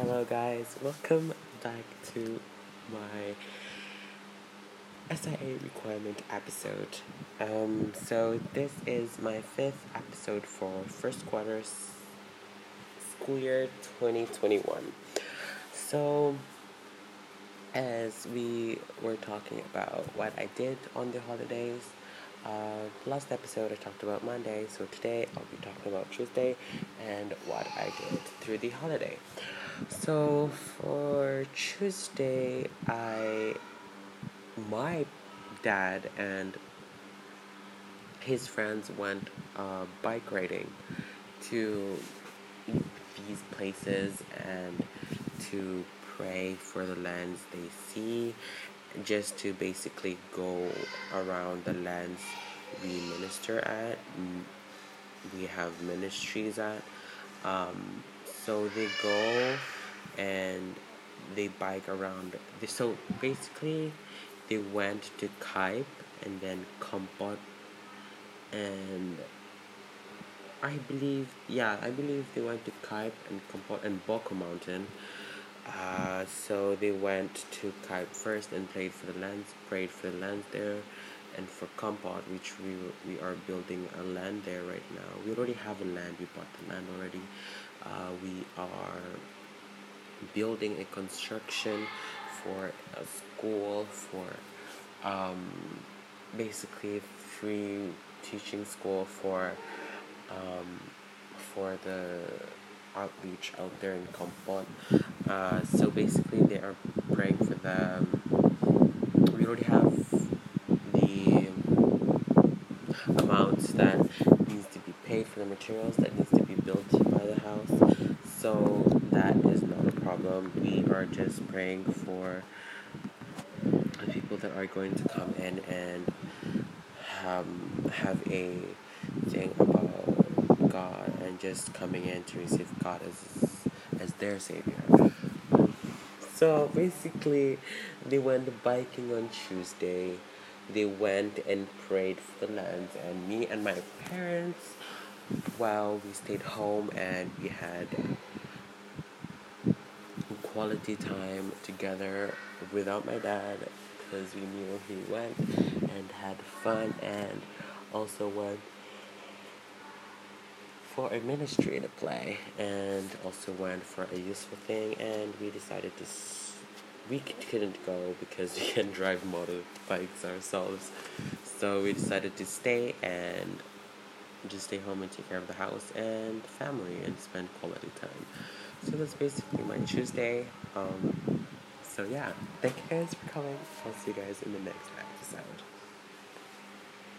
Hello, guys. Welcome back to my SIA requirement episode. Um, so this is my fifth episode for first quarter school year 2021. So, as we were talking about what I did on the holidays, uh, last episode I talked about Monday, so today I'll be talking about Tuesday and what I did through the holiday. So for Tuesday, I my dad and his friends went uh, bike riding to these places and to pray for the lands they see just to basically go around the lands we minister at we have ministries at. Um, so they go and they bike around. So basically they went to Kep and then Kampot, and I believe yeah I believe they went to Kep and Kampot and Bokor Mountain. Uh, so they went to Kep first and prayed for the lands prayed for the land there. And for Kampot, which we we are building a land there right now. We already have a land. We bought the land already. Uh, we are building a construction for a school for um, basically free teaching school for um, for the outreach out there in Kampot. Uh, so basically, they are praying for them. We already have the amounts that needs to be paid for the materials that needs to be built by the house. So that is not problem. We are just praying for the people that are going to come in and um, have a thing about God and just coming in to receive God as as their savior. So basically, they went biking on Tuesday. They went and prayed for the lands, and me and my parents, well, we stayed home and we had quality time together without my dad because we knew he went and had fun and also went for a ministry to play and also went for a useful thing and we decided to s- we couldn't go because we can drive motorbikes ourselves. So we decided to stay and just stay home and take care of the house and family and spend quality time. So that's basically my tuesday. Um, so yeah thank you guys for coming. I'll see you guys in the next episode